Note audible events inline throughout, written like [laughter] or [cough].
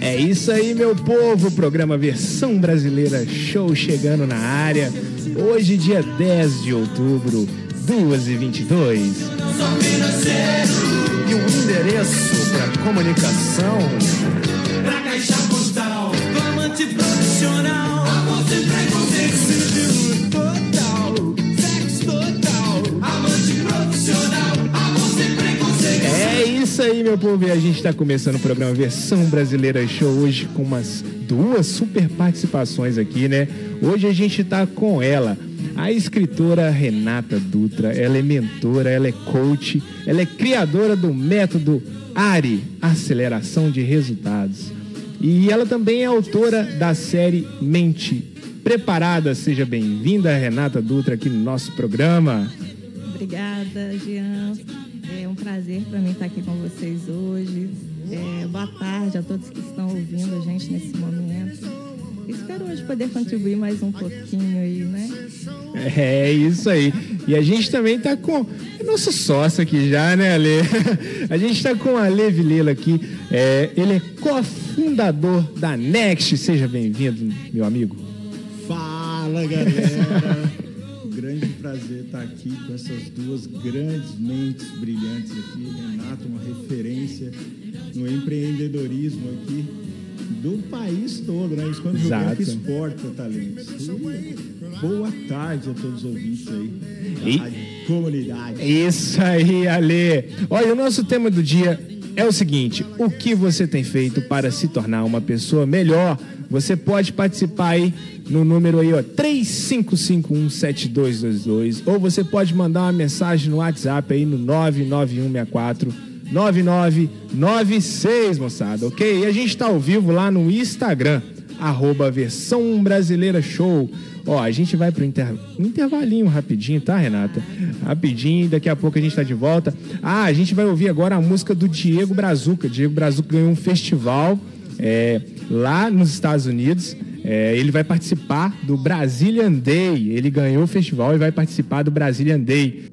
É isso aí, meu povo. Programa Versão Brasileira Show chegando na área. Hoje, dia 10 de outubro, 2h22. E o endereço para comunicação Pra caixa postal, amante profissional. Amor sem isso aí, meu povo. E a gente está começando o programa Versão Brasileira Show hoje com umas duas super participações aqui, né? Hoje a gente tá com ela, a escritora Renata Dutra. Ela é mentora, ela é coach, ela é criadora do método ARI, Aceleração de Resultados. E ela também é autora da série Mente Preparada. Seja bem-vinda, Renata Dutra, aqui no nosso programa. Obrigada, Jean. É um prazer para mim estar aqui com vocês hoje. É, boa tarde a todos que estão ouvindo a gente nesse momento. Espero hoje poder contribuir mais um pouquinho aí, né? É isso aí. E a gente também tá com é nosso sócio aqui já, né, Ale? [laughs] A gente tá com a Ale Vilela aqui. É, ele é cofundador da Next. Seja bem-vindo, meu amigo. Fala galera! [laughs] Grande prazer estar aqui com essas duas grandes mentes brilhantes aqui. Renato, uma referência no empreendedorismo aqui do país todo, né? Exato. que exporta talentos. E boa tarde a todos os ouvintes aí E- comunidade. Isso aí, Ale. Olha, o nosso tema do dia é o seguinte: o que você tem feito para se tornar uma pessoa melhor? Você pode participar aí no número aí, ó, 35517222, ou você pode mandar uma mensagem no WhatsApp aí no 99164 9996, moçada, ok? E a gente tá ao vivo lá no Instagram, arroba versão brasileira show. Ó, a gente vai pro inter... intervalinho rapidinho, tá, Renata? Rapidinho, daqui a pouco a gente tá de volta. Ah, a gente vai ouvir agora a música do Diego Brazuca. Diego Brazuca ganhou um festival é, lá nos Estados Unidos. É, ele vai participar do Brazilian Day. Ele ganhou o festival e vai participar do Brazilian Day.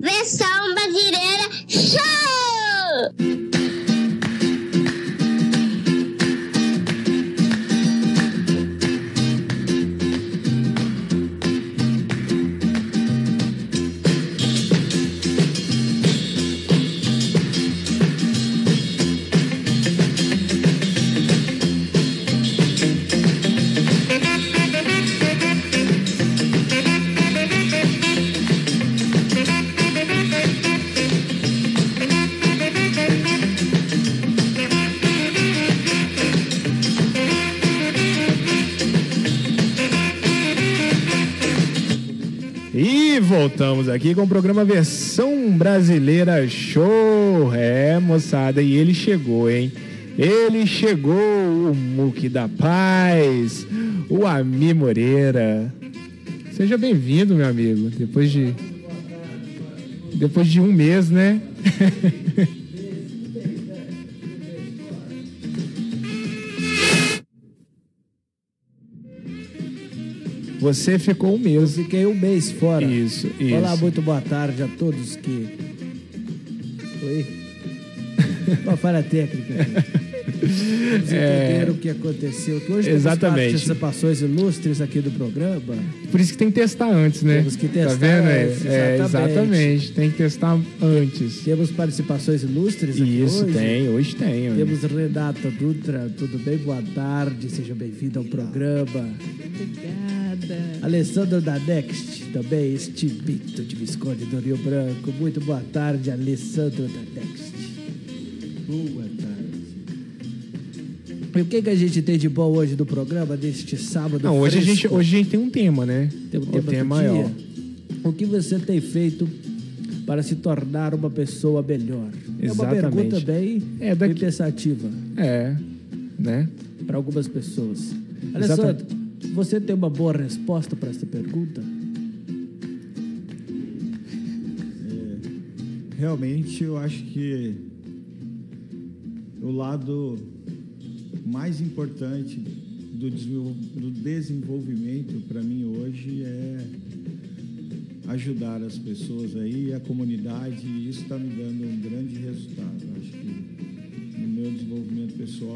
Versão brasileira show! Voltamos aqui com o programa Versão Brasileira Show. É, moçada, e ele chegou, hein? Ele chegou, o Muque da Paz, o Ami Moreira. Seja bem-vindo, meu amigo. Depois de. Depois de um mês, né? [laughs] Você ficou um mês. Fiquei um mês fora. Isso, isso. Olá, muito boa tarde a todos que. Oi? Uma falha técnica. Vocês entenderam o que aconteceu? Que hoje É. Exatamente. temos participações ilustres aqui do programa. Por isso que tem que testar antes, né? Temos que testar Tá vendo? É, antes, é, exatamente. exatamente. Tem que testar antes. Temos participações ilustres aqui Isso, hoje. tem. Hoje tem. olha. Temos Renata Dutra, tudo bem? Boa tarde, seja bem-vindo ao programa. Obrigada. Alessandro da Next, também este Bito de Visconde do Rio Branco. Muito boa tarde, Alessandro da Next. Boa tarde. E o que, que a gente tem de bom hoje no programa, deste sábado Não, hoje a, gente, hoje a gente tem um tema, né? Tem um o tema, tema do maior. dia. O que você tem feito para se tornar uma pessoa melhor? É uma Exatamente. pergunta bem, É, daqui- bem pensativa É, né? para algumas pessoas. Exatamente. Alessandro, você tem uma boa resposta para essa pergunta? Realmente eu acho que o lado mais importante do, desenvol- do desenvolvimento para mim hoje é ajudar as pessoas aí, a comunidade, e isso está me dando um grande resultado. Acho que no meu desenvolvimento Eu, sou-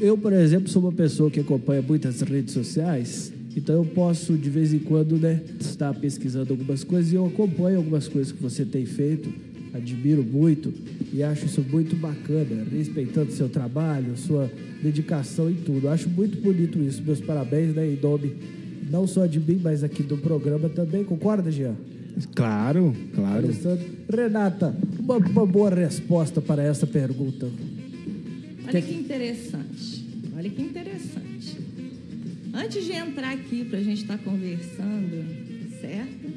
eu, por exemplo, sou uma pessoa que acompanha muitas redes sociais, então eu posso, de vez em quando, né, estar pesquisando algumas coisas e eu acompanho algumas coisas que você tem feito, admiro muito e acho isso muito bacana, respeitando seu trabalho, sua dedicação e tudo. Acho muito bonito isso. Meus parabéns, né, em nome não só de mim, mas aqui do programa também. Concorda, Jean? Claro, claro. Alessandro. Renata, uma, uma boa resposta para essa pergunta. Olha que interessante. Olha que interessante. Antes de entrar aqui para a gente estar conversando, certo?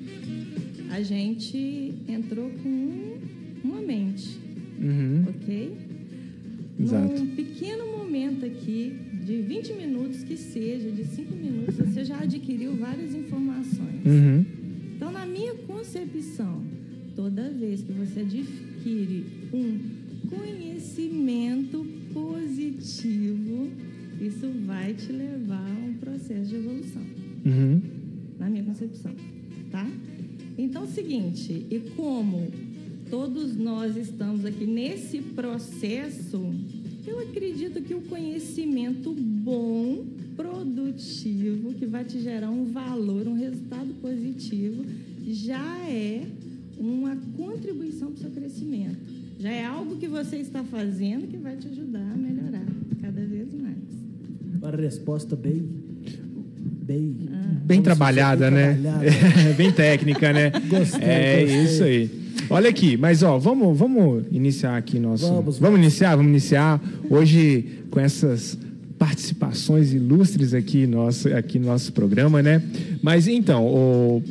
A gente entrou com um- uma mente, Uhum, ok? Exato. Num pequeno momento aqui, de 20 minutos que seja, de 5 minutos, você já adquiriu várias informações. uhum. Então, na minha concepção, toda vez que você adquire um conhecimento isso vai te levar a um processo de evolução, Uhum. na minha concepção, tá? Então, é o seguinte, e como todos nós estamos aqui nesse processo, eu acredito que o conhecimento bom, produtivo, que vai te gerar um valor, um resultado positivo, já é uma contribuição para o seu crescimento. Já é algo que você está fazendo que vai te ajudar a Uma resposta bem. Bem. Bem trabalhada, dizer, né? bem trabalhada. [laughs] bem técnica, né? Gostei, é gostei. isso aí. Olha aqui, mas ó, vamos, vamos iniciar aqui nosso. Vamos, vamos iniciar, vamos iniciar hoje com essas participações ilustres aqui nosso aqui no nosso programa, né? Mas então, o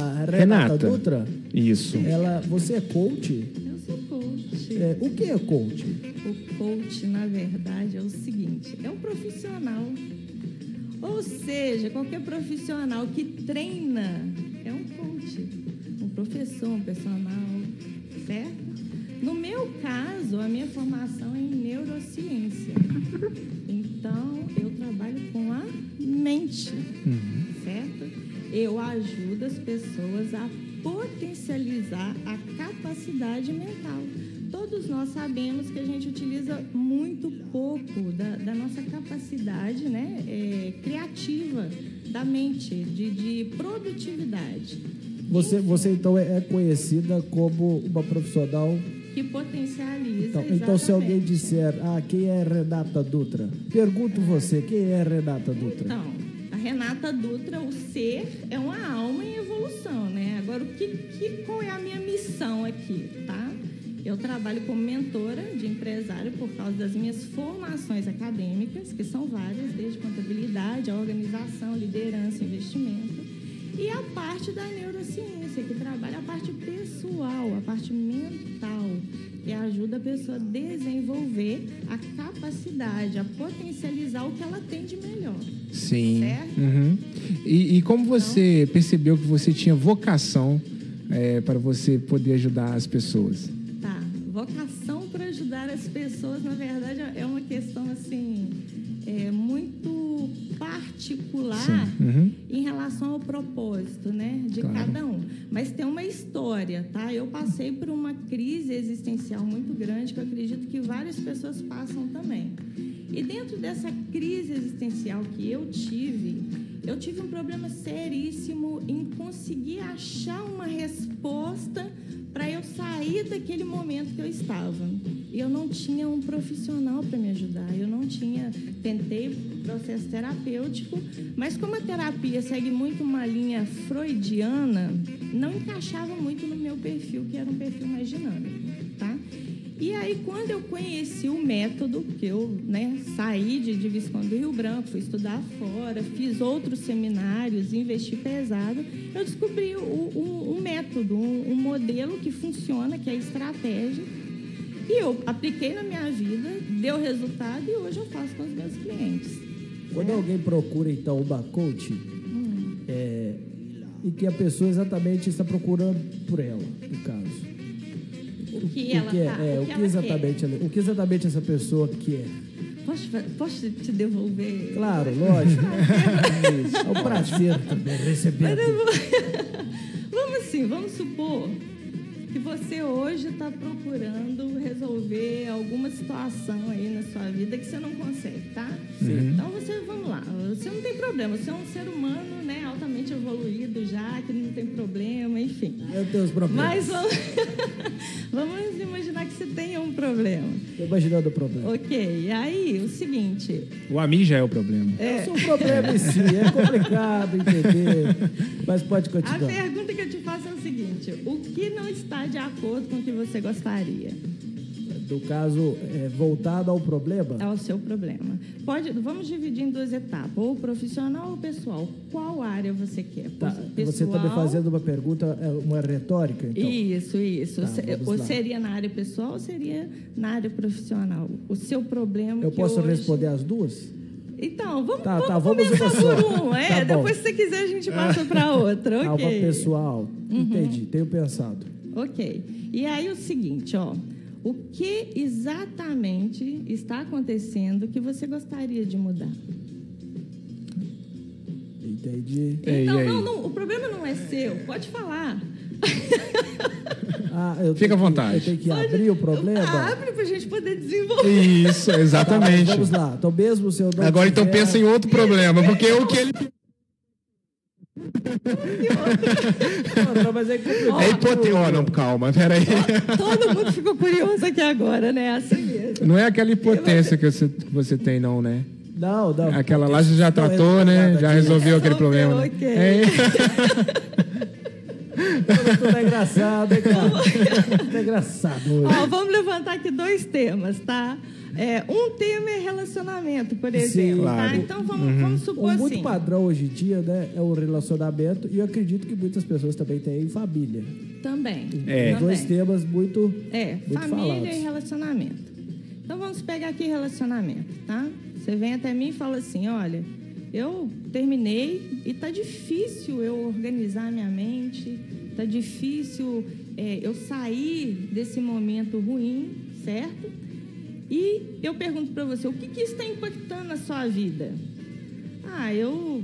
A Renata, Renata. Dutra, isso. ela, você é coach? Eu sou coach. É, o que é coach? O coach, na verdade, é o seguinte: é um profissional. Ou seja, qualquer profissional que treina é um coach. Um professor, um personal, certo? No meu caso, a minha formação é em neurociência. Então, eu trabalho com a mente, certo? Eu ajudo as pessoas a potencializar a capacidade mental. Todos nós sabemos que a gente utiliza muito pouco da, da nossa capacidade né, é, criativa da mente, de, de produtividade, Você, você então é é conhecida como uma profissional. que potencializa. Então, então se alguém disser, ah, quem é Renata Dutra? Pergunto você, quem é Renata Dutra? Então, a Renata Dutra, o ser é uma alma em evolução, né? Agora, o que, que, qual é a minha missão aqui, tá? Eu trabalho como mentora de empresário por causa das minhas formações acadêmicas, que são várias, desde contabilidade, a organização, liderança, investimento. E a parte da neurociência, que trabalha a parte pessoal, a parte mental, que ajuda a pessoa a desenvolver a capacidade, a potencializar o que ela tem de melhor. Sim. Certo? Uhum. E, e como você percebeu que você tinha vocação é, para você poder ajudar as pessoas? Vocação para ajudar as pessoas, na verdade, é uma questão assim é, muito particular. Uhum. em relação ao propósito, né, de Claro. cada um. Mas tem uma história, tá? Eu passei por uma crise existencial muito grande que eu acredito que várias pessoas passam também. E dentro dessa crise existencial que eu tive, eu tive um problema seríssimo em conseguir achar uma resposta para eu sair daquele momento que eu estava. E eu não tinha um profissional para me ajudar. Eu não tinha, tentei processo terapêutico, mas como a terapia segue muito uma linha freudiana, não encaixava muito no meu perfil, que era um perfil mais dinâmico? E aí, quando eu conheci o método, que eu né, saí de, de Visconde do Rio Branco, fui estudar fora, fiz outros seminários, investi pesado, eu descobri o- um, um método, um, um modelo que funciona, que é a estratégia. E eu apliquei na minha vida, deu resultado e hoje eu faço com os meus clientes. Quando alguém procura, então, uma coach, Hum. é, e que a pessoa exatamente está procurando por ela, no caso. O que ela que é, tá, é, o que que exatamente, ela- o que exatamente essa pessoa quer? Posso, posso te devolver? Claro, lógico. é um prazer também receber. [laughs] Vamos assim, vamos supor que você hoje está procurando resolver algumas situação aí na sua vida que você não consegue, tá? Uhum. Então você, vamos lá, você não tem problema, você é um ser humano, né, altamente evoluído já, que não tem problema, enfim. Eu tenho os problemas. Mas vamos, [laughs] vamos imaginar que você tenha um problema. Tô imaginando o problema. Ok, e aí, o seguinte, O AMI já é o problema. É um problema em si, é complicado [laughs] entender. Mas pode a continuar. pergunta que não está de acordo com o que você gostaria? No caso, é, voltado ao problema, É o seu problema. Pode, vamos dividir em duas etapas, ou profissional ou pessoal. Qual área você quer? tá, você está me fazendo uma pergunta, é, uma retórica, então. Isso, isso. Tá, ou lá. seria na área pessoal ou seria na área profissional? O seu problema Eu posso hoje... responder as duas? Então, vamos, Tá, vamos tá, vamos começar por um. É, Tá depois, se você quiser, a gente passa para outra. Ah, Ok. Uhum. pessoal. Entendi, tenho pensado. Ok. E aí o seguinte, ó. O que exatamente está acontecendo que você gostaria de mudar? Entendi. É, então, e aí? não, não, o problema não é seu. Pode falar. [laughs] Ah, eu Fica à que- vontade. eu tenho que abrir o problema? Abre pra gente poder desenvolver. Isso, Tá, exatamente. vamos lá. Então, mesmo se eu não Agora então tiver- pensa em outro problema, porque o que ele Não, não, mas é é não, calma, peraí. Todo mundo ficou curioso aqui agora, né? Assim mesmo. Não é aquela impotência que você, que você tem, não, né? Não, não. Aquela lá você já tratou, resolveu né? Já resolveu aquele problema. né? ok. É, [laughs] Tudo é engraçado, hein, cara? [laughs] Tudo é engraçado hoje. Ó, vamos levantar aqui dois temas, tá? É, um tema é relacionamento, por exemplo. tá? claro. Então vamos, vamos supor Um muito assim. padrão hoje em dia, né, é o relacionamento e eu acredito que muitas pessoas também têm família. Também. É. Dois também. temas muito É, muito família falados. e relacionamento. Então vamos pegar aqui relacionamento, tá? Você vem até mim e fala assim, olha, eu terminei e tá difícil eu organizar minha mente, tá difícil é, eu sair desse momento ruim, certo? E eu pergunto para você, o que, que isso está impactando na sua vida? Ah, eu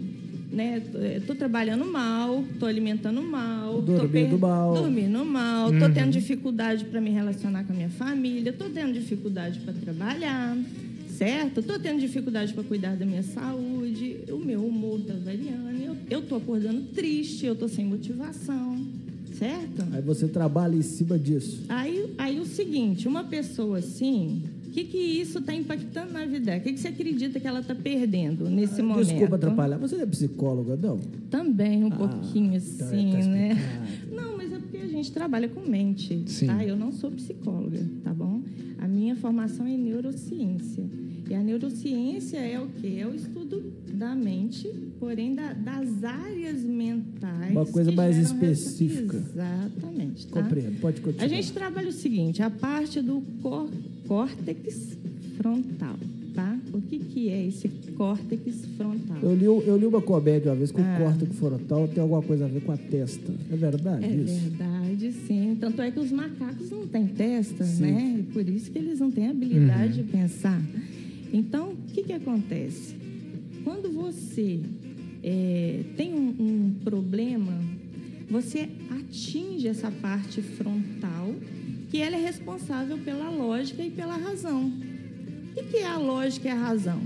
né, tô- tô trabalhando mal, tô alimentando mal, tô Dormindo mal. dormindo mal, tô tendo dificuldade para me relacionar com a minha família, tô tendo dificuldade para trabalhar, certo? Tô tendo dificuldade para cuidar da minha saúde, o meu humor tá variando, eu, eu tô acordando triste, eu tô sem motivação, certo? Aí você trabalha em cima disso. Aí, aí o seguinte, uma pessoa assim, o que, que isso está impactando na vida dela? O que, que você acredita que ela está perdendo nesse momento? Desculpa atrapalhar. Você é psicóloga, não? Também um Ah, pouquinho então assim, tá né? Não, mas é porque a gente trabalha com mente, Sim. tá? Eu não sou psicóloga, tá bom? A minha formação é em neurociência. E a neurociência é o quê? É o estudo da mente, porém da- das áreas mentais. Uma coisa que mais específica. Exatamente, tá? Compreendo. Pode continuar. A gente trabalha o seguinte, a parte do cor- córtex frontal, tá? O que, que é esse córtex frontal? Eu li, eu li uma comédia uma vez com Ah. o córtex frontal tem alguma coisa a ver com a testa. É verdade É isso? verdade, sim. Tanto é que os macacos não têm testa, Sim. né? E por isso que eles não têm habilidade de pensar. Então, o que, que acontece? Quando você é, tem um, um problema, você atinge essa parte frontal, que ela é responsável pela lógica e pela razão. O que, é a lógica e a razão?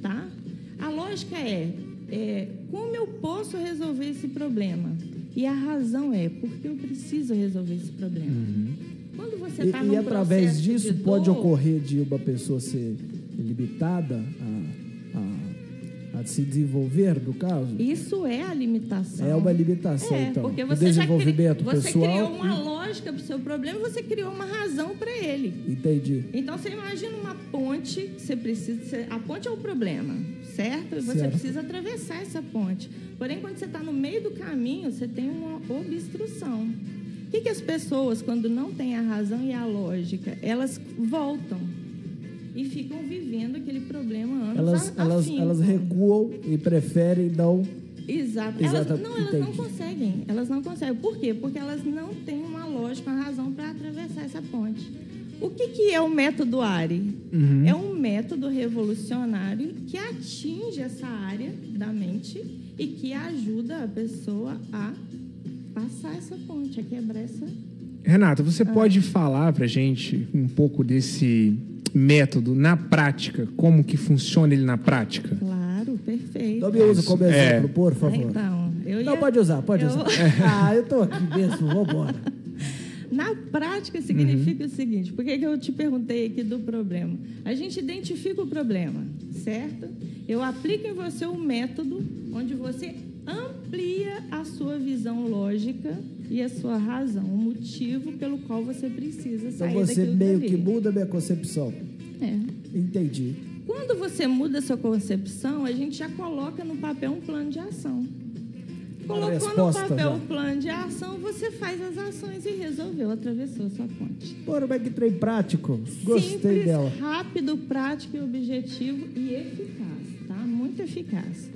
Tá? A lógica é, é como eu posso resolver esse problema? E a razão é porque eu preciso resolver esse problema. Quando você E, está e num através processo disso de pode dor, ocorrer de uma pessoa ser limitada a, a, a se desenvolver, no caso? Isso é a limitação. É uma limitação, É, então. porque você já cri... desenvolvimento você pessoal. criou uma lógica para o seu problema, você criou uma razão para ele. Entendi. Então você imagina uma ponte, que você precisa, a ponte é o problema, certo? E você Certo. precisa atravessar essa ponte. Porém, quando você está no meio do caminho, você tem uma obstrução. O que, que as pessoas, quando não têm a razão e a lógica, elas voltam e ficam vivendo aquele problema anos Elas, a, a elas, fim. elas recuam e preferem não. Exato. Elas, Exata- não, elas não entendi. conseguem. Elas não conseguem. Por quê? Porque elas não têm uma lógica, uma razão para atravessar essa ponte. O que, que é o método ARI? Uhum. É um método revolucionário que atinge essa área da mente e que ajuda a pessoa a passar essa ponte, a quebrar essa. Renata, você pode falar pra gente um pouco desse método na prática, como que funciona ele na prática? Claro, perfeito. Não me usa como É. exemplo, por favor. Então, eu Não, ia- pode usar, pode eu- usar. [laughs] Ah, eu tô aqui mesmo, vambora. [laughs] Na prática, significa o seguinte: por que, que eu te perguntei aqui do problema? A gente identifica o problema, certo? Eu aplico em você um método onde você amplia a sua visão lógica e a sua razão, o motivo pelo qual você precisa Então sair você daquilo meio dali. que muda a minha concepção. É. Entendi. Quando você muda a sua concepção, a gente já coloca no papel um plano de ação. Colocou no papel já. o plano de ação, você faz as ações e resolveu, atravessou a sua ponte. Pô, como é que trem prático? Gostei Simples, dela. rápido, prático e objetivo e eficaz, tá? Muito eficaz.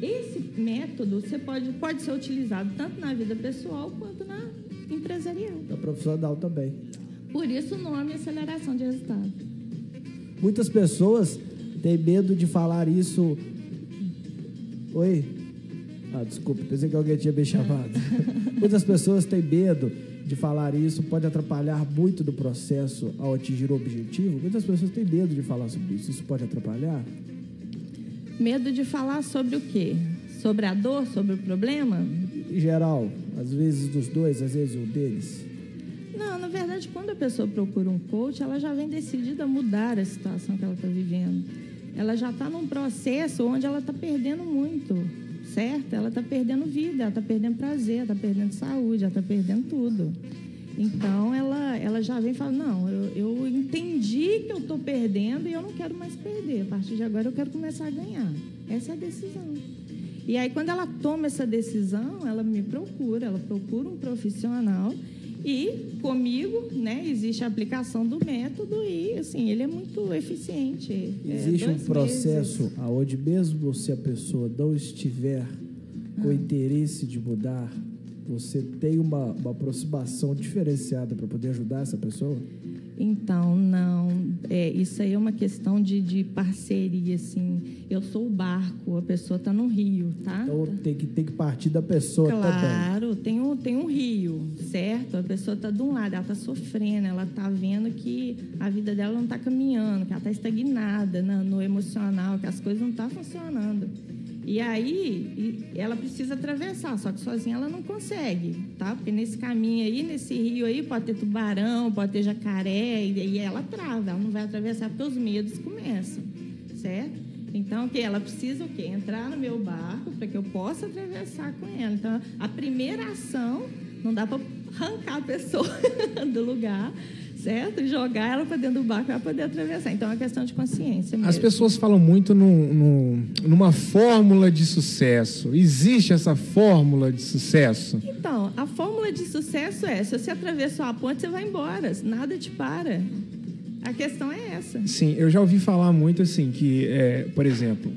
Esse método você pode, pode ser utilizado tanto na vida pessoal quanto na empresarial. É profissional também. Por isso o nome aceleração de resultado. Muitas pessoas têm medo de falar isso. Oi? Ah, desculpa, pensei que alguém tinha me chamado. [laughs] Muitas pessoas têm medo de falar isso, pode atrapalhar muito do processo ao atingir o objetivo. Muitas pessoas têm medo de falar sobre isso. Isso pode atrapalhar? Medo de falar sobre o quê? Sobre a dor, sobre o problema? Em geral, às vezes dos dois, às vezes um deles. Não, na verdade, quando a pessoa procura um coach, ela já vem decidida a mudar a situação que ela está vivendo. Ela já está num processo onde ela está perdendo muito, certo? Ela está perdendo vida, ela está perdendo prazer, ela está perdendo saúde, ela está perdendo tudo. Então, ela, ela já vem e fala, não, eu, eu entendi que eu estou perdendo e eu não quero mais perder. A partir de agora, eu quero começar a ganhar. Essa é a decisão. E aí, quando ela toma essa decisão, ela me procura, ela procura um profissional e comigo, né, existe a aplicação do método e, assim, ele é muito eficiente. É, Existe um dois processo meses. aonde mesmo se a pessoa não estiver com interesse de mudar, você tem uma, uma aproximação diferenciada para poder ajudar essa pessoa? Então, não. É, isso aí é uma questão de, de parceria, assim. Eu sou o barco, a pessoa está no rio, tá? Então tem que, tem que partir da pessoa também. Claro, tem um, tem um rio, certo? A pessoa está de um lado, ela está sofrendo, ela está vendo que a vida dela não está caminhando, que ela está estagnada na- no emocional, que as coisas não estão funcionando. E aí, ela precisa atravessar, só que sozinha ela não consegue, tá? Porque nesse caminho aí, nesse rio aí, pode ter tubarão, pode ter jacaré, e aí ela trava, ela não vai atravessar porque os medos começam, certo? Então, que ela precisa o quê? Entrar no meu barco para que eu possa atravessar com ela. Então, a primeira ação não dá para arrancar a pessoa [laughs] do lugar, certo? E jogar ela para dentro do barco para poder atravessar. Então, é uma questão de consciência mesmo. As pessoas falam muito num- num- numa fórmula de sucesso. Existe essa fórmula de sucesso? Então, a fórmula de sucesso é: se você atravessou a ponte, você vai embora, nada te para. A questão é essa. Sim, eu já ouvi falar muito assim que, é, por exemplo,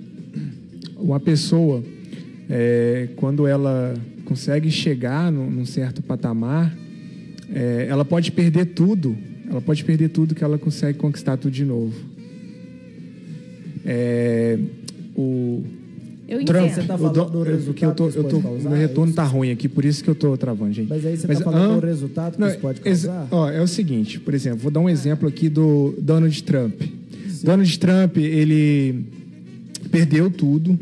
uma pessoa é, quando ela consegue chegar num, num certo patamar, é, ela pode perder tudo. Ela pode perder tudo que ela consegue conquistar tudo de novo. É, o Eu Trump, entendo. Você tá o falando do- resultado porque eu tô, que isso eu tô, causar, meu é retorno isso? tá ruim aqui, por isso que eu tô travando, gente. Mas aí você tá falando ah, do resultado que isso pode causar? Ó, é o seguinte, por exemplo, vou dar um exemplo aqui do Donald Trump. Donald Trump, ele perdeu tudo,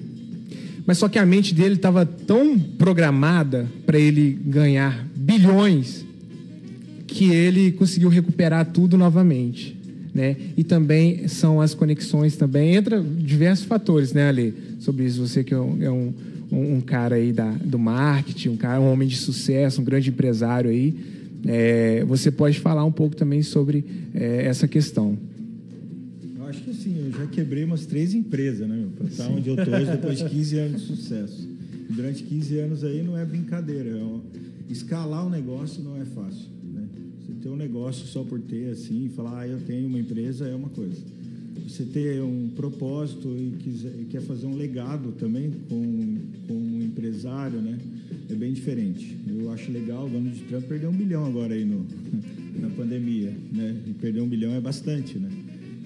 mas só que a mente dele estava tão programada para ele ganhar bilhões que ele conseguiu recuperar tudo novamente, né? E também são as conexões também entra diversos fatores, né, Ali? Sobre isso você que é um, é um, um- um cara aí da, do marketing, um cara, um homem de sucesso, um grande empresário aí, é, você pode falar um pouco também sobre é, essa questão. Eu acho que assim, eu já quebrei umas três empresas, né, meu? Pra estar onde eu tô hoje depois de [laughs] 15 anos de sucesso. E durante 15 anos aí não é brincadeira. é um- escalar o negócio não é fácil, ter um negócio só por ter, assim, falar, ah, eu tenho uma empresa é uma coisa. Você ter um propósito e, quiser, quer fazer um legado também com, com um empresário, né? É bem diferente. Eu acho legal, o Donald Trump perdeu um bilhão agora aí no, [laughs] na pandemia, né? E perder um bilhão é bastante, né?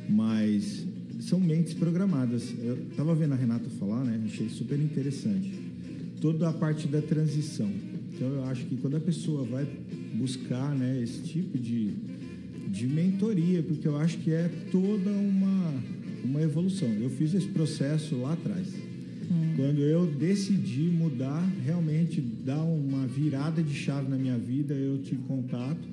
mas são mentes programadas. Eu estava vendo a Renata falar, né? Achei super interessante. Toda a parte da transição. Então, eu acho que quando a pessoa vai buscar né, esse tipo de, de mentoria, porque eu acho que é toda uma, uma evolução. Eu fiz esse processo lá atrás. Quando eu decidi mudar, realmente dar uma virada de chave na minha vida, eu tive contato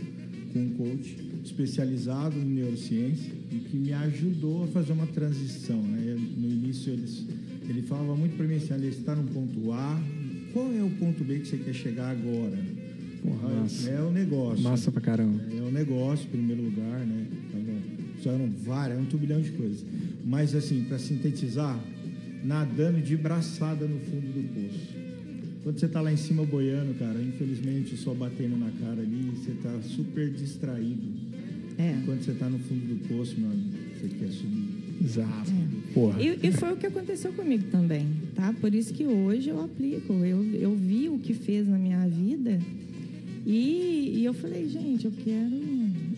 com um coach especializado em neurociência e que me ajudou a fazer uma transição. Né? No início eles, ele falava muito para mim assim, "Olha, você está no ponto A, qual é o ponto B que você quer chegar agora? Porra, Ah, massa. é o negócio. Massa pra caramba. É o negócio, em primeiro lugar, né? Tava, eram várias, um turbilhão de coisas. Mas, assim, para sintetizar, nadando de braçada no fundo do poço. Quando você tá lá em cima boiando, cara, infelizmente sol batendo na cara ali, você tá super distraído. É. Quando você tá no fundo do poço, meu amigo, você quer subir. Exato. Porra. E, e foi o que aconteceu comigo também, tá? Por isso que hoje eu aplico. Eu, eu vi o que fez na minha vida e, e eu falei, gente, eu quero,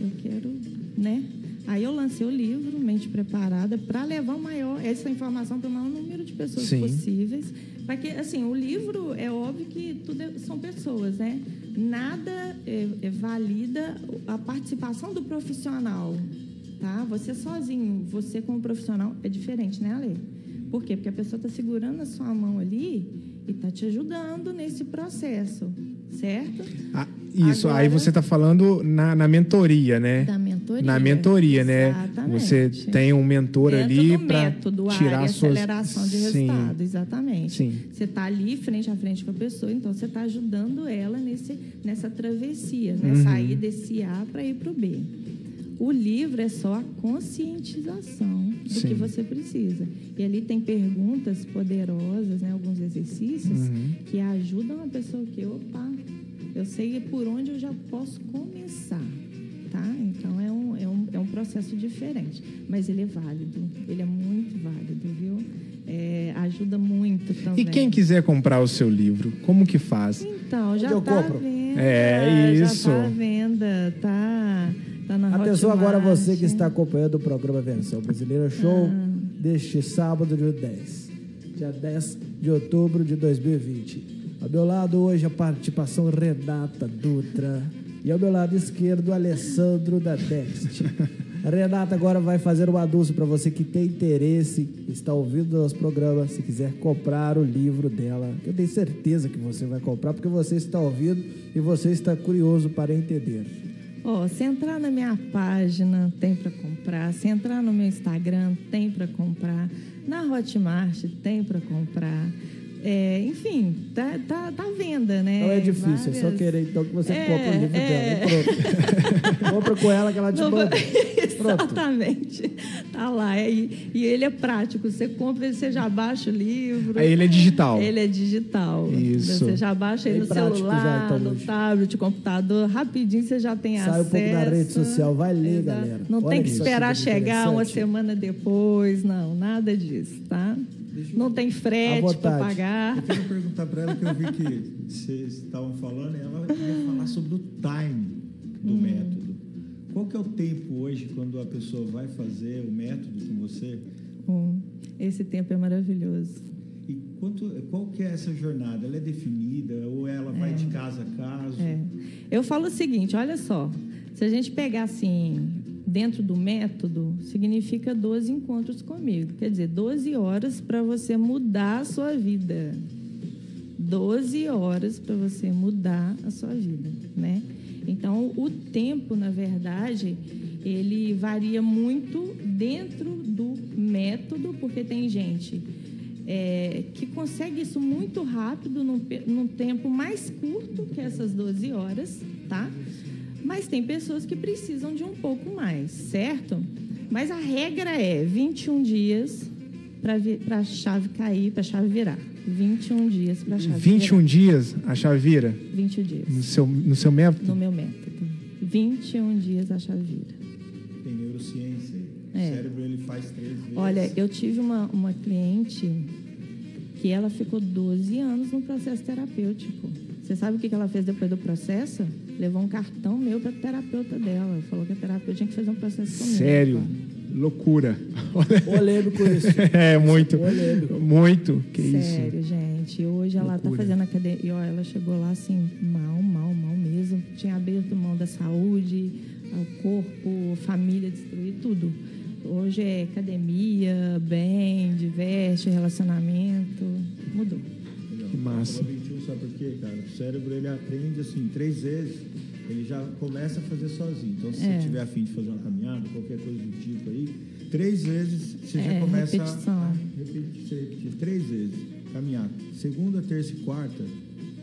eu quero, né? Aí eu lancei o livro, Mente Preparada, para levar o maior, essa informação para o maior número de pessoas Sim. possíveis. Para que, assim, o livro é óbvio que tudo é- são pessoas, né? Nada é, é valida a participação do profissional, tá? Você sozinho, você como profissional é diferente, né, Ale? Por quê? Porque a pessoa está segurando a sua mão ali e está te ajudando nesse processo, certo? Ah, isso, aí Agora- você está falando na, na mentoria, né? Da mentoria. Na mentoria, né? Exatamente. Você tem um mentor Dentro ali para tirar área, suas aceleração de Sim. resultado, exatamente. Sim. Você está ali frente a frente com a pessoa, então você está ajudando ela nesse, nessa travessia, né? Uhum. Sair desse A para ir para o B. O livro é só a conscientização do Sim. que você precisa. E ali tem perguntas poderosas, né? alguns exercícios Uhum. que ajudam a pessoa que, opa, eu sei por onde eu já posso começar. Tá? Então é um, é, um, é um processo diferente, mas ele é válido, ele é muito válido, viu? É, ajuda muito também. E quem quiser comprar o seu livro, como que faz? Então, já está à compro? venda. É, Já isso. está à venda, tá, tá na Atenção agora você que está acompanhando o programa Versão Brasileira Show Ah. deste sábado, dia 10. Dia 10 de outubro de 2020. Ao meu lado hoje a participação Renata Dutra. E ao meu lado esquerdo, Alessandro da Text. A [laughs] Renata agora vai fazer um anúncio para você que tem interesse, está ouvindo nosso programa, se quiser comprar o livro dela. Eu tenho certeza que você vai comprar, porque você está ouvindo e você está curioso para entender. Ó, se entrar na minha página, tem para comprar. Se entrar no meu Instagram, tem para comprar. Na Hotmart, tem para comprar. É, enfim, tá, tá, tá à venda, né? Não é difícil, é só Várias- querer então que você É, compra o livro é. dela. E pronto. [laughs] Compra com ela que ela te Não, manda. [laughs] Exatamente. Tá lá. E, e ele é prático. Você compra, ele, você já baixa o livro. Aí ele é digital. Ele é digital. Isso. Você já baixa aí Bem no celular, já, então, no hoje. tablet, computador. Rapidinho você já tem Sai acesso. um pouco da rede social, vai ler, Exato. galera. Não Olha tem que isso. esperar é chegar uma semana depois. Não, nada disso, tá? Não tem frete para pagar. Eu quero perguntar para ela que eu vi que vocês estavam falando, e ela ia falar sobre o time do método. Qual que é o tempo hoje quando a pessoa vai fazer o método com você? Hum, Esse tempo é maravilhoso. E quanto, qual que é essa jornada? Ela é definida ou ela vai de caso a caso? É. Eu falo o seguinte, olha só. Se a gente pegar assim, dentro do método, significa 12 encontros comigo. Quer dizer, 12 horas para você mudar a sua vida. 12 horas para você mudar a sua vida, né? Então, o tempo, na verdade, ele varia muito dentro do método, porque tem gente é, que consegue isso muito rápido, num, num tempo mais curto que essas 12 horas, tá? Mas tem pessoas que precisam de um pouco mais, certo? Mas a regra é 21 dias para a chave cair, para a chave virar. 21 dias para a chave 21 virar. dias a chave vira 21 dias. no seu, no seu método? No meu método. 21 dias a chave vira. Tem neurociência. É. O cérebro ele faz três vezes. Olha, eu tive uma, uma cliente que ela ficou 12 anos no processo terapêutico. Você sabe o que que ela fez depois do processo? Levou um cartão meu para terapeuta dela. Falou que a terapeuta tinha que fazer um processo comigo. Sério? Loucura. [laughs] Polêmico isso. é, muito. Polêmico. Muito. Que isso? Sério, gente. Hoje ela tá Loucura. fazendo academia. E ó, ela chegou lá assim, mal, mal, mal mesmo. Tinha aberto mão da saúde, ao corpo, família destruir, tudo. Hoje é academia, bem, diverte, relacionamento, mudou. Que massa. Falou 21, sabe por quê, cara? O cérebro ele aprende assim, três vezes, ele já começa a fazer sozinho. Então, se É. você tiver afim de fazer uma caminhada, qualquer coisa do tipo aí, três vezes você já É, começa repetição. a repetir, você repetir três vezes, caminhar. Segunda, terça e quarta,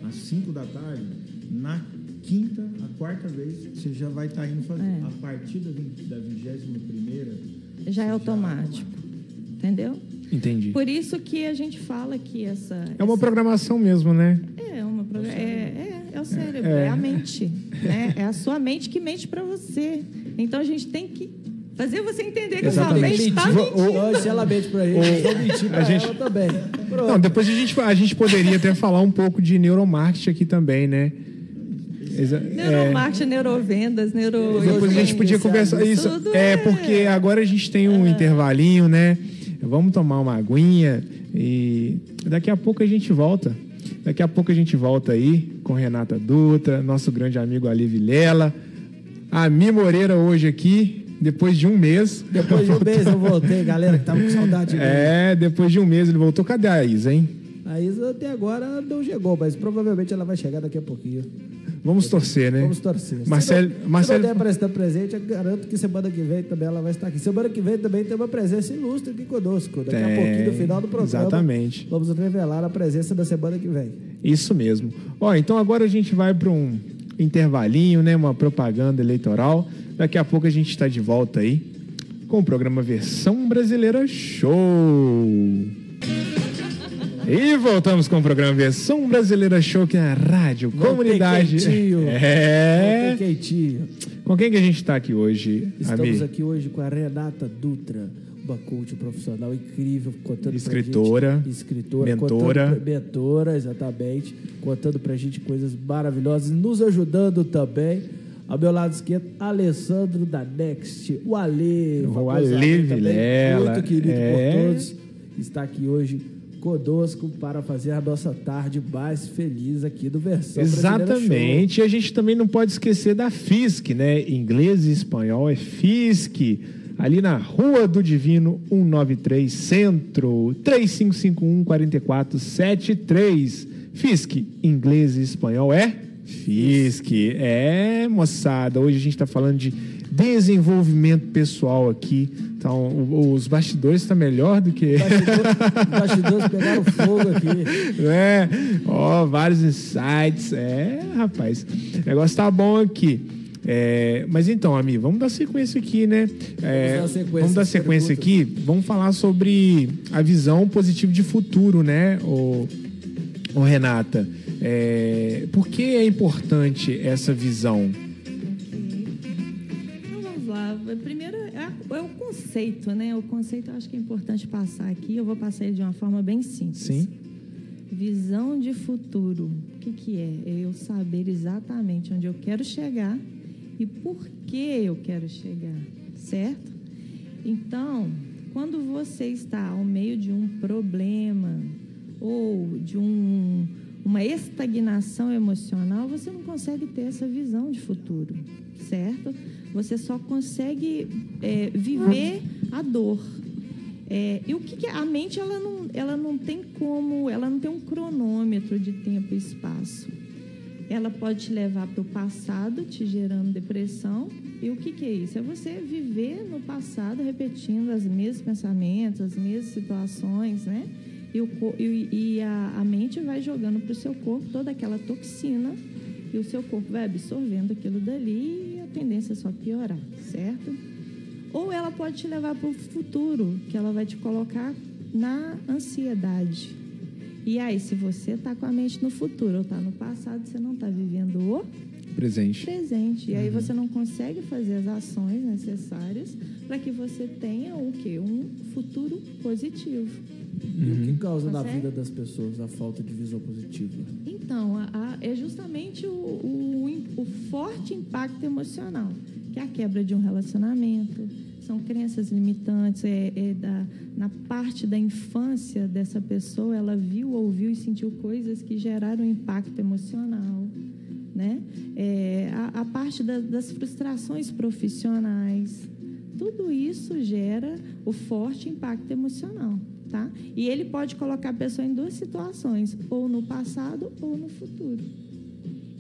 às cinco da tarde, na quinta, a quarta vez, você já vai estar indo fazer. É. A partir da, vigésima primeira, Já é automático. Entendeu? Entendi. Por isso que a gente fala que essa. É uma essa- programação mesmo, né? É, uma pro- é, é, é o cérebro, É. é, a mente. Né? [laughs] É a sua mente que mente para você. Então a gente tem que fazer você entender que a sua Exatamente. mente está mentindo. Hoje, se ela mente pra gente, eu vou mentir pra a gente- ela também. Pronto. Não, depois a gente, a gente poderia até falar um pouco de neuromarketing aqui também, né? Exa- é, Neuromarketing, neurovendas, neuro. depois a gente podia conversar isso. Tudo É, é. porque agora a gente tem um intervalinho, né? Vamos tomar uma aguinha e daqui a pouco a gente volta. Daqui a pouco a gente volta aí com Renata Dutra, nosso grande amigo Ali Vilela. A Mi Moreira hoje aqui, depois de um mês. Depois de um mês eu voltei, galera, que tava com saudade. É, depois de um mês ele voltou. Cadê a Isa, hein? A Isa até agora não chegou, mas provavelmente ela vai chegar daqui a pouquinho. Vamos torcer, né? Vamos torcer. Marcelo, se não, Marcelo, se não der para estar presente, eu garanto que semana que vem também ela vai estar aqui. Semana que vem também tem uma presença ilustre aqui conosco. Daqui a Tem, pouquinho, no final do programa, exatamente. vamos revelar a presença da semana que vem. Isso mesmo. Ó, então agora a gente vai para um intervalinho, né? Uma propaganda eleitoral. Daqui a pouco a gente está de volta aí com o programa Versão Brasileira Show. E voltamos com o programa Versão Brasileira Show aqui na Rádio Voltei Comunidade. quentinho. É. Voltei quentinho. Com quem que a gente está aqui hoje, Estamos Ami? aqui hoje com a Renata Dutra, uma coach profissional incrível, contando Escritora, gente, escritora, mentora. pra- mentora, exatamente, contando pra gente coisas maravilhosas, nos ajudando também. Ao meu lado esquerdo, Alessandro da Next, o Ale, O Ale Vilela, muito querido é. por todos, está aqui hoje conosco para fazer a nossa tarde mais feliz aqui do Versão Show. Exatamente. E a gente também não pode esquecer da FISC, né? Inglês e espanhol é FISC. Ali na Rua do Divino, 193 Centro, 3551 4473. FISC, inglês e espanhol é FISC. É, moçada, hoje a gente está falando de desenvolvimento pessoal aqui. Então, o- os bastidores estão melhor do que. Bastidor- Os bastidores pegaram fogo aqui. [laughs] É, ó, vários insights. É, rapaz, o negócio tá bom aqui. É, mas então, Ami, vamos dar sequência aqui, né? É, Vamos dar sequência vamos dar sequência aqui. Vamos falar sobre a visão positiva de futuro, né, o, Renata? É, por que é importante essa visão? Então vamos lá. Primeiro o conceito, né? O conceito eu acho que é importante passar aqui. Eu vou passar ele de uma forma bem simples. Sim. Visão de futuro. O que, que é? É eu saber exatamente onde eu quero chegar e por que eu quero chegar, certo? Então, quando você está ao meio de um problema ou de um, uma estagnação emocional, você não consegue ter essa visão de futuro, certo? Você só consegue é, viver a dor. É, e o que, que é? a mente ela não, ela não tem como, ela não tem um cronômetro de tempo e espaço. Ela pode te levar para o passado, te gerando depressão. E o que, que é isso? É você viver no passado, repetindo os mesmos pensamentos, as mesmas situações, né? E, o, e a, a mente vai jogando para o seu corpo toda aquela toxina e o seu corpo vai absorvendo aquilo dali e a tendência é só piorar, certo? Ou ela pode te levar para o futuro, que ela vai te colocar na ansiedade. E aí, se você está com a mente no futuro ou está no passado, você não está vivendo o Presente. presente. E aí você não consegue fazer as ações necessárias para que você tenha o quê? Um futuro positivo. E o que causa na Consegue? vida das pessoas a falta de visão positiva? Então, a- a- é justamente o, o, o forte impacto emocional, que é a quebra de um relacionamento, são crenças limitantes, é, é da, na parte da infância dessa pessoa, ela viu, ouviu e sentiu coisas que geraram impacto emocional. né? A, parte da- das frustrações profissionais. Tudo isso gera o forte impacto emocional, tá? E ele pode colocar a pessoa em duas situações, ou no passado ou no futuro.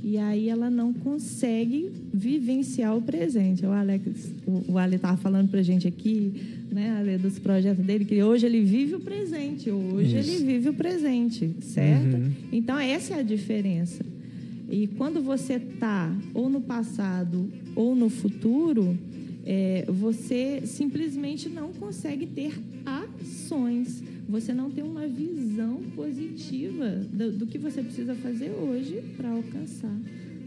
E aí ela não consegue vivenciar o presente. O Alex, o, Ale estava falando para a gente aqui, né, Ale, dos projetos dele, que hoje ele vive o presente, hoje Isso. ele vive o presente, certo? Uhum. Então essa é a diferença. E quando você está ou no passado ou no futuro, é, você simplesmente não consegue ter ações. Você não tem uma visão positiva do, do que você precisa fazer hoje para alcançar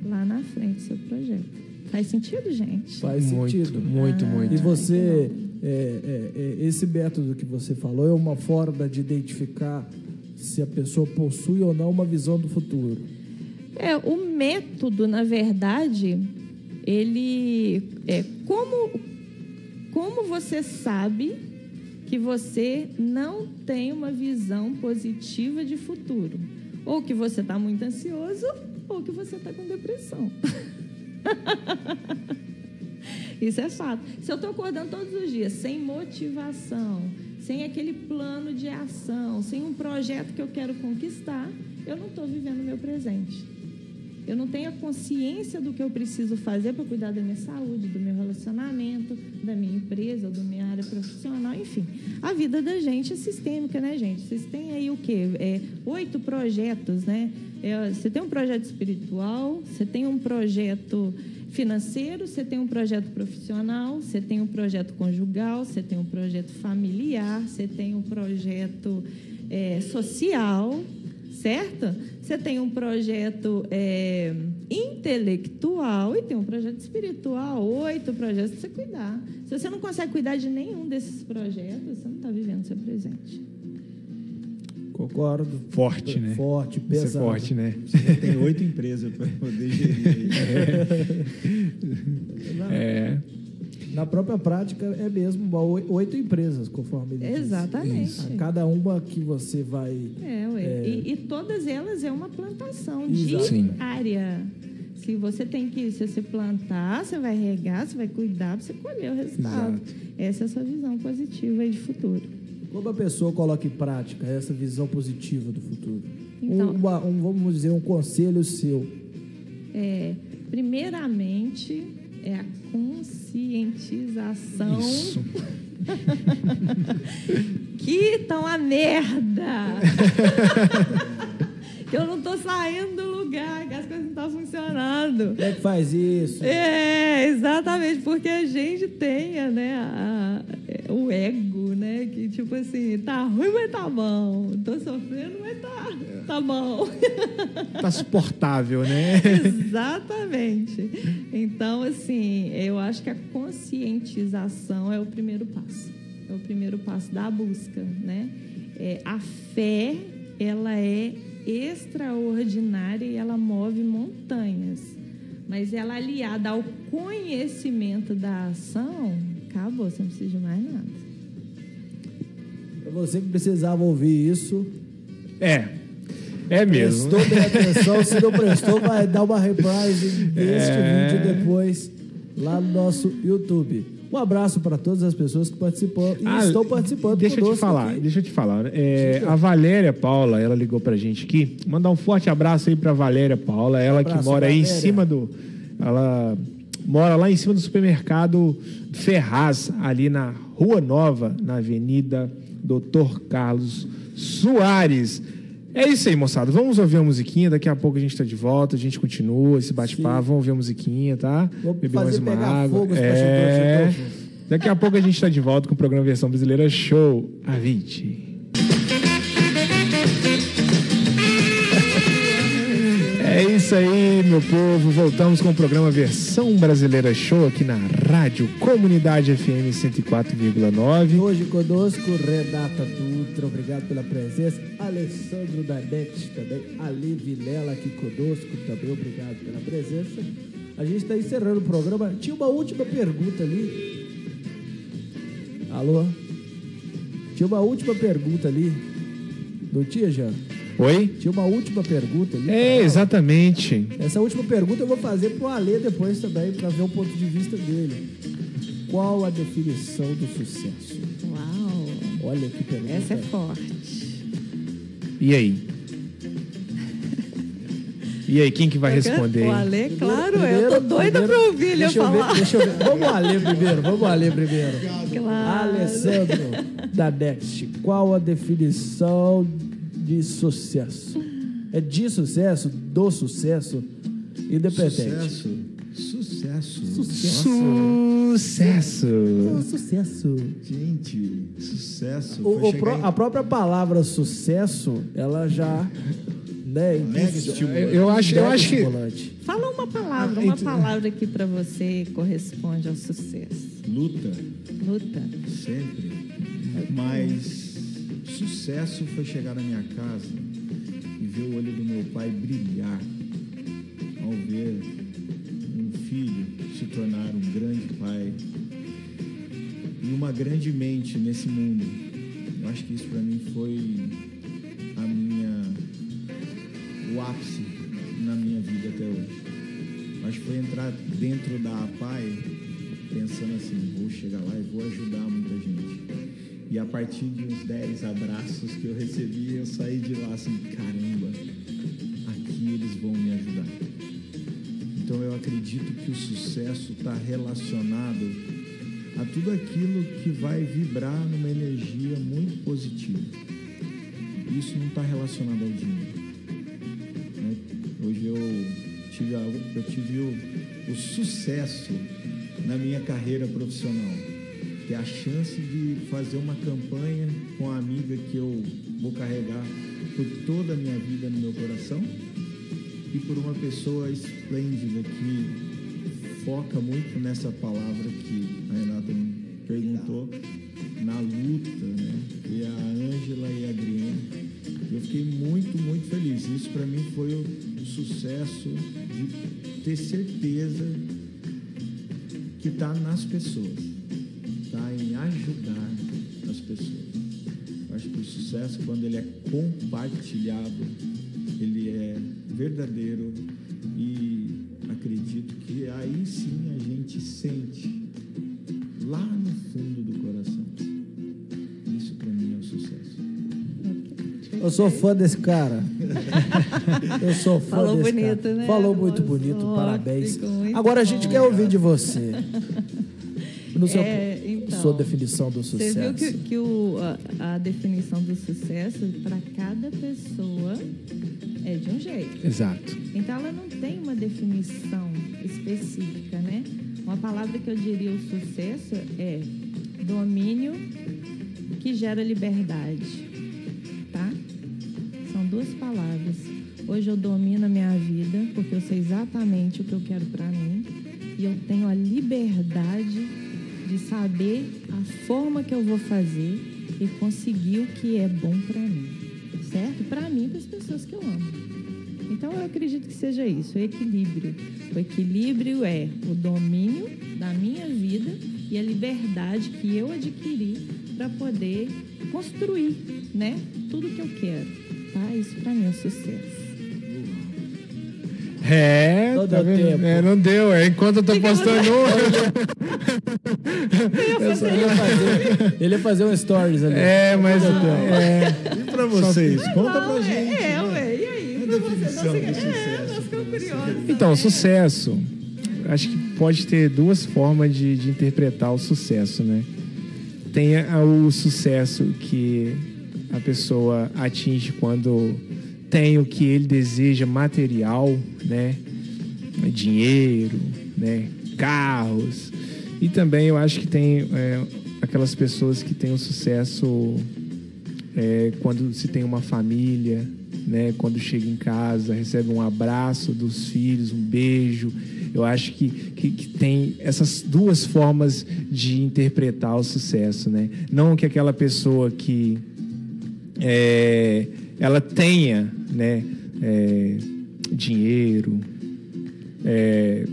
lá na frente seu projeto. Faz sentido, gente? Faz muito, sentido. muito, Ah. muito. E você, é, é, é, esse método que você falou é uma forma de identificar se a pessoa possui ou não uma visão do futuro. É, o método, na verdade, ele é como como você sabe que você não tem uma visão positiva de futuro, ou que você está muito ansioso, ou que você está com depressão. [laughs] Isso é fato. Se eu estou acordando todos os dias sem motivação, sem aquele plano de ação, sem um projeto que eu quero conquistar, eu não estou vivendo o meu presente. Eu não tenho a consciência do que eu preciso fazer para cuidar da minha saúde, do meu relacionamento, da minha empresa, da minha área profissional, enfim. A vida da gente é sistêmica, né, gente? Vocês têm aí o quê? É, oito projetos, né? É, você tem um projeto espiritual, você tem um projeto financeiro, você tem um projeto profissional, você tem um projeto conjugal, você tem um projeto familiar, você tem um projeto é, social, certo? Você tem um projeto é, intelectual e tem um projeto espiritual, oito projetos para você cuidar. Se você não consegue cuidar de nenhum desses projetos, você não está vivendo o seu presente. Concordo. Forte, né? Forte, Isso é pesado. forte, né? Tem oito empresas para poder gerir. Na, [laughs] É. na própria prática é mesmo oito empresas, conforme ele disse. Exatamente. A cada uma que você vai É, ué. É. E, e todas elas é uma plantação Exato. Sim. diária. Se você tem que, se você plantar, você vai regar, você vai cuidar você colher o resultado. Exato. Essa é a sua visão positiva aí de futuro. Como a pessoa coloca em prática essa visão positiva do futuro? Então- Uma- um, vamos dizer, um conselho seu. É, primeiramente, é a conscientização Isso. [laughs] que tá uma merda. [laughs] que eu não tô saindo do lugar, que as coisas não estão funcionando. Como é que faz isso? É, exatamente, porque a gente tem né, a- a- o ego, né? Que tipo assim, tá ruim, mas tá bom. Tô sofrendo, mas tá, tá bom. Tá suportável, né? [laughs] Exatamente. Então, assim, eu acho que a conscientização é o primeiro passo. É o primeiro passo da busca, né? É, a fé, ela é extraordinária e ela move montanhas. Mas ela aliada ao conhecimento da ação, acabou, você não precisa de mais nada. Pra você que precisava ouvir isso, É. É mesmo. prestou bem atenção. Se não prestou, vai dar uma reprise deste É. vídeo depois lá no nosso YouTube. Um abraço para todas as pessoas que participam e Ah, estão participando Deixa eu te falar, aqui. deixa eu te falar. É, a Valéria Paula, ela ligou pra gente aqui. Mandar um forte abraço aí pra Valéria Paula, ela que Abraço, mora aí em Valéria. cima do. Ela mora lá em cima do supermercado Ferraz, ali na Rua Nova, na Avenida Doutor Carlos Soares. É isso aí, moçada. Vamos ouvir a musiquinha. Daqui a pouco a gente tá de volta, a gente continua esse bate-papo. Vamos ouvir a musiquinha, tá? Vamos Beber mais uma água. fogo é... Daqui a pouco a gente está de volta com o programa Versão Brasileira Show a 20. É isso aí, meu povo. Voltamos com o programa Versão Brasileira Show aqui na Rádio Comunidade FM 104,9. Hoje conosco, Renata Dutra, obrigado pela presença. Alessandro Danete também. Ali Vilela aqui conosco também, obrigado pela presença. A gente está encerrando o programa. Tinha uma última pergunta ali. Alô? Tinha uma última pergunta ali. Não tinha, Jean? Oi? Tinha uma última pergunta ali. É, exatamente. Essa última pergunta eu vou fazer pro Alê depois também, para ver o ponto de vista dele. Qual a definição do sucesso? Uau! Olha que pergunta. Essa é forte. E aí? E aí, quem que vai responder? O? Alê, claro, Primeiro- eu tô doida primeiro- pra ouvir ele deixa eu ver- falar. deixa eu ver. Vamos Alê primeiro, vamos Alê primeiro. Claro. Alessandro da Next, qual a definição de sucesso? É de sucesso, do sucesso, independente. Sucesso. Sucesso. Sucesso. Sucesso. Gente, sucesso. O- o pró- chegar a própria palavra sucesso, ela já. Né, Mega induz- estimulante. Eu acho, eu acho que. Fala uma palavra, Ah, uma ent- palavra que pra você corresponde ao sucesso. em luta, Luta. sempre. Mas sucesso foi chegar na minha casa e ver o olho do meu pai brilhar ao ver um filho se tornar um grande pai e uma grande mente nesse mundo. Eu acho que isso para mim foi a minha o ápice na minha vida até hoje. Eu acho que foi entrar dentro da APAI pensando assim, vou chegar lá e vou ajudar muita gente. E a partir de uns 10 abraços que eu recebi, eu saí de lá assim, caramba, aqui eles vão me ajudar. Então eu acredito que o sucesso está relacionado a tudo aquilo que vai vibrar numa energia muito positiva. Isso não está relacionado ao dinheiro. né? Hoje eu tive, eu tive o, o sucesso na minha carreira profissional. A chance de fazer uma campanha com a amiga que eu vou carregar por toda a minha vida no meu coração e por uma pessoa esplêndida que foca muito nessa palavra que a Renata me perguntou, na luta, né? É a Ângela e a Adriana. Eu fiquei muito, muito feliz. Isso para mim foi o sucesso de ter certeza que está nas pessoas, pessoas. Eu acho que o sucesso, quando ele é compartilhado, ele é verdadeiro e acredito que aí sim a gente sente lá no fundo do coração. Isso para mim é o sucesso. Eu sou fã desse cara. [laughs] Eu sou fã Falou desse bonito, cara. né? Falou muito Falou bonito, parabéns. muito Agora a gente bom, quer ouvir de você. [laughs] No seu, É, sua definição do Você sucesso. viu que, que o, a, a definição do sucesso para cada pessoa é de um jeito. Exato. Então ela não tem uma definição específica, né? Uma palavra que eu diria o sucesso é domínio que gera liberdade, tá? São duas palavras. Hoje eu domino a minha vida porque eu sei exatamente o que eu quero para mim e eu tenho a liberdade de saber a forma que eu vou fazer e conseguir o que é bom para mim, certo? Para mim e para as pessoas que eu amo. Então eu acredito que seja isso, o equilíbrio. O equilíbrio é o domínio da minha vida e a liberdade que eu adquiri para poder construir, né? Tudo que eu quero, tá? Isso para mim é sucesso. É, Não tá deu vendo? É, não deu. É, enquanto eu tô postando [laughs] Ele ia fazer, ele ia fazer um stories ali. É, mas. É, E para vocês? Conta pra Não, gente. É, é, ué, e aí? Pra você, não, é, sucesso nós ficamos pra você. curiosos. Então, sucesso. Acho que pode ter duas formas de, de interpretar o sucesso, né? Tem o sucesso que a pessoa atinge quando tem o que ele deseja material, né? Dinheiro, né? Carros. E também eu acho que tem é, aquelas pessoas que têm o sucesso é, quando se tem uma família, né? Quando chega em casa, recebe um abraço dos filhos, um beijo. Eu acho que, que, que tem essas duas formas de interpretar o sucesso, né? Não que aquela pessoa que é, ela tenha, né? é, dinheiro, é,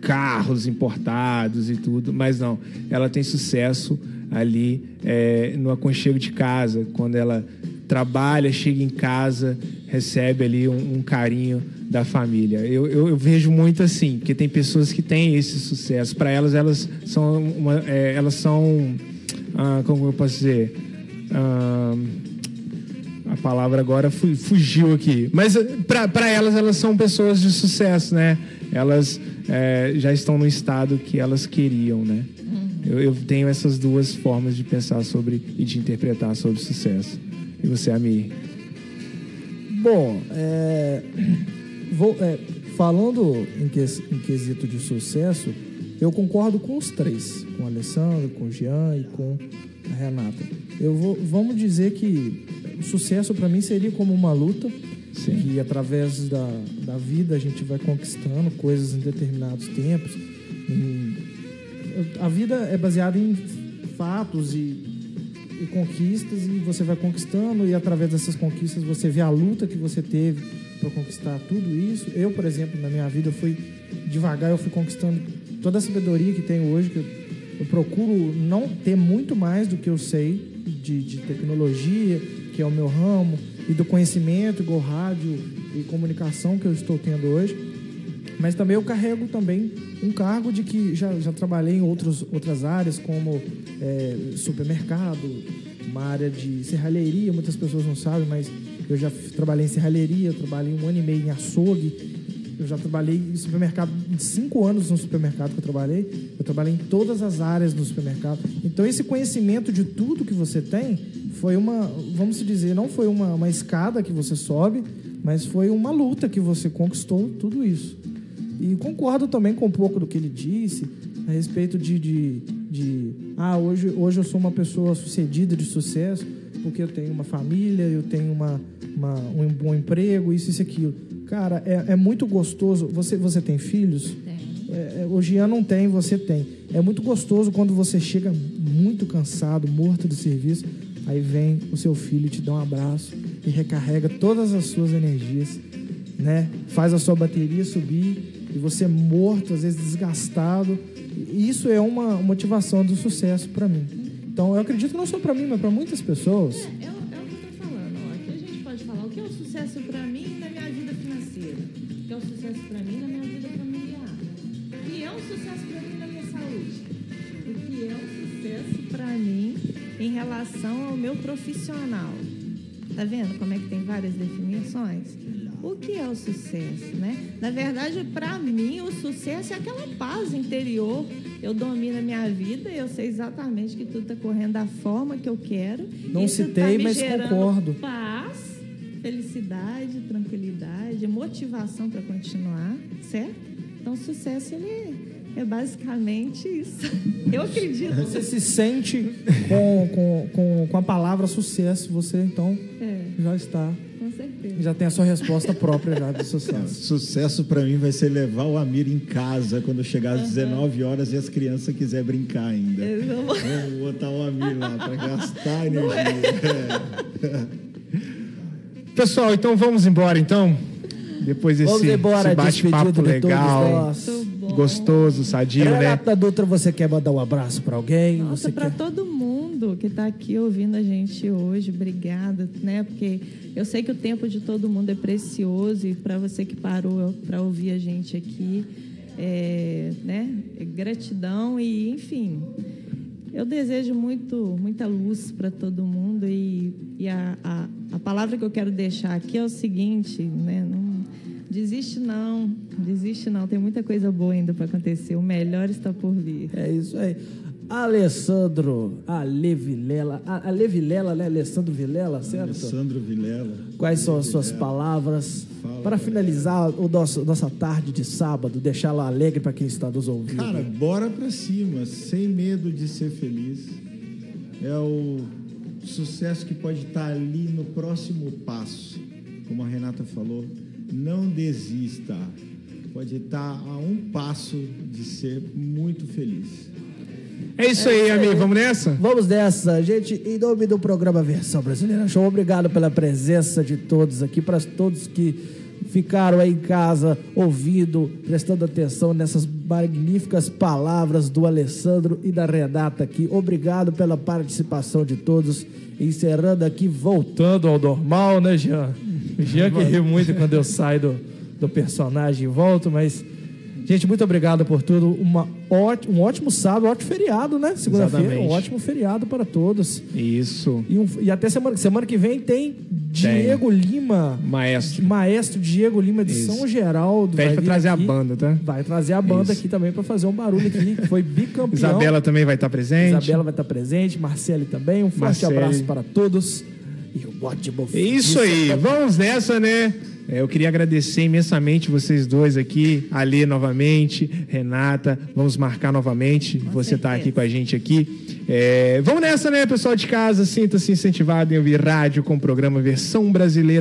carros importados e tudo, mas não, ela tem sucesso ali é, no aconchego de casa, quando ela trabalha, chega em casa, recebe ali um, um carinho da família. Eu, eu, eu vejo muito assim, porque tem pessoas que têm esse sucesso. Para elas, elas são, uma, é, elas são, ah, como eu posso dizer, Ah, a palavra agora fu- fugiu aqui. Mas para elas, elas são pessoas de sucesso, né? Elas é, já estão no estado que elas queriam, né? Eu, eu tenho essas duas formas de pensar sobre e de interpretar sobre sucesso. E você, Ami? Bom, é, vou- é, falando em, ques- em quesito de sucesso, eu concordo com os três, com o Alessandro, com o Jean e com a Renata. Eu vou, vamos dizer que o sucesso para mim seria como uma luta, Sim. que através da, da vida a gente vai conquistando coisas em determinados tempos. Em- a vida é baseada em fatos e e conquistas e você vai conquistando e através dessas conquistas você vê a luta que você teve para conquistar tudo isso. Eu, por exemplo, na minha vida eu fui devagar, eu fui conquistando toda a sabedoria que tenho hoje, que eu, eu procuro não ter muito mais do que eu sei de, de tecnologia, que é o meu ramo, e do conhecimento, igual rádio e comunicação que eu estou tendo hoje. Mas também eu carrego também um cargo de que já, já trabalhei em outros, outras áreas, como é, supermercado, uma área de serralheria, muitas pessoas não sabem, mas eu já trabalhei em serralheria, trabalhei um ano e meio em açougue, eu já trabalhei em supermercado, cinco anos no supermercado que eu trabalhei, eu trabalhei em todas as áreas do supermercado. Então esse conhecimento de tudo que você tem foi uma, vamos dizer, não foi uma, uma escada que você sobe, mas foi uma luta que você conquistou tudo isso. E concordo também com um pouco do que ele disse a respeito de, de, de ah, hoje, hoje eu sou uma pessoa sucedida de sucesso porque eu tenho uma família, eu tenho uma, uma- um bom emprego, isso, isso e aquilo. Cara, é, é muito gostoso. Você, você tem filhos? É, é, o Jean não tem, você tem. É muito gostoso quando você chega muito cansado, morto do serviço, aí vem o seu filho te dá um abraço e recarrega todas as suas energias, né? Faz a sua bateria subir e você morto, às vezes desgastado. E Isso é uma motivação do sucesso para mim. Então, eu acredito não só para mim, mas para muitas pessoas. É, é, é eu relação ao meu profissional. Tá vendo como é que tem várias definições? O que é o sucesso, né? Na verdade, para mim, o sucesso é aquela paz interior. Eu domino a minha vida, eu sei exatamente que tudo está correndo da forma que eu quero. Não Isso citei, tá mas concordo. Paz, felicidade, tranquilidade, motivação para continuar, certo? Então, o sucesso ele é basicamente isso. [laughs] Eu acredito. Você se sente com, com, com, com a palavra sucesso, você então É, já está, com certeza. já tem a sua resposta própria já do sucesso. [laughs] Sucesso pra mim vai ser levar o Amir em casa quando chegar às 19 horas e as crianças quiserem brincar ainda. Eu vou- Vamos botar o Amir lá pra gastar [laughs] energia. É. Pessoal, então vamos embora então? Depois desse, Vamos embora, esse bate-papo despedido de todos legal. Gostoso, sadio, né? Renata Dutra, você quer mandar um abraço para alguém? Nossa, para quer... todo mundo que está aqui ouvindo a gente hoje, obrigada, né? Porque eu sei que o tempo de todo mundo é precioso e para você que parou para ouvir a gente aqui, é, né? é Gratidão e, enfim, eu desejo muito, muita luz para todo mundo e, e a, a, a palavra que eu quero deixar aqui é o seguinte, né? Não desiste não, desiste não. Tem muita coisa boa ainda para acontecer. O melhor está por vir. É isso aí. Alessandro Ale Vilela. A- Ale Vilela, né? Alessandro Vilela, certo? Alessandro Vilela. Quais são as suas palavras Fala, para finalizar o nosso, nossa tarde de sábado, deixá-la alegre para quem está nos ouvindo? Cara, bora pra cima, sem medo de ser feliz. É o sucesso que pode estar ali no próximo passo. Como a Renata falou, não desista. Pode estar a um passo de ser muito feliz. É isso aí, amigo. Vamos nessa? Vamos nessa, gente. Em nome do programa Versão Brasileira Show, obrigado pela presença de todos aqui, para todos que ficaram aí em casa ouvindo, prestando atenção nessas magníficas palavras do Alessandro e da Renata aqui. Obrigado pela participação de todos. Encerrando aqui, voltando ao normal, né, Jean? Jean que ri muito quando eu saio do, do personagem e volto, mas. Gente, muito obrigado por tudo. Uma ót- um ótimo sábado, um ótimo feriado, né? Segunda-feira, um ótimo feriado para todos. Isso. E, um- e até semana, semana que vem tem Diego Lima, Maestro. maestro Diego Lima de Isso. São Geraldo. Pede vai pra trazer aqui. a banda, tá? Vai trazer a banda Isso. aqui também para fazer um barulho aqui, foi bicampeão. Isabela também vai estar presente. Isabela vai estar presente, Marcele também. Um forte Marcele. abraço para todos. E um ótimo É Isso aí, vamos nessa, né? É, eu queria agradecer imensamente vocês dois aqui, Ali novamente, Renata, vamos marcar novamente, você tá aqui com a gente aqui. É, vamos nessa, né, pessoal de casa, sinta-se incentivado em ouvir rádio com o programa Versão Brasileira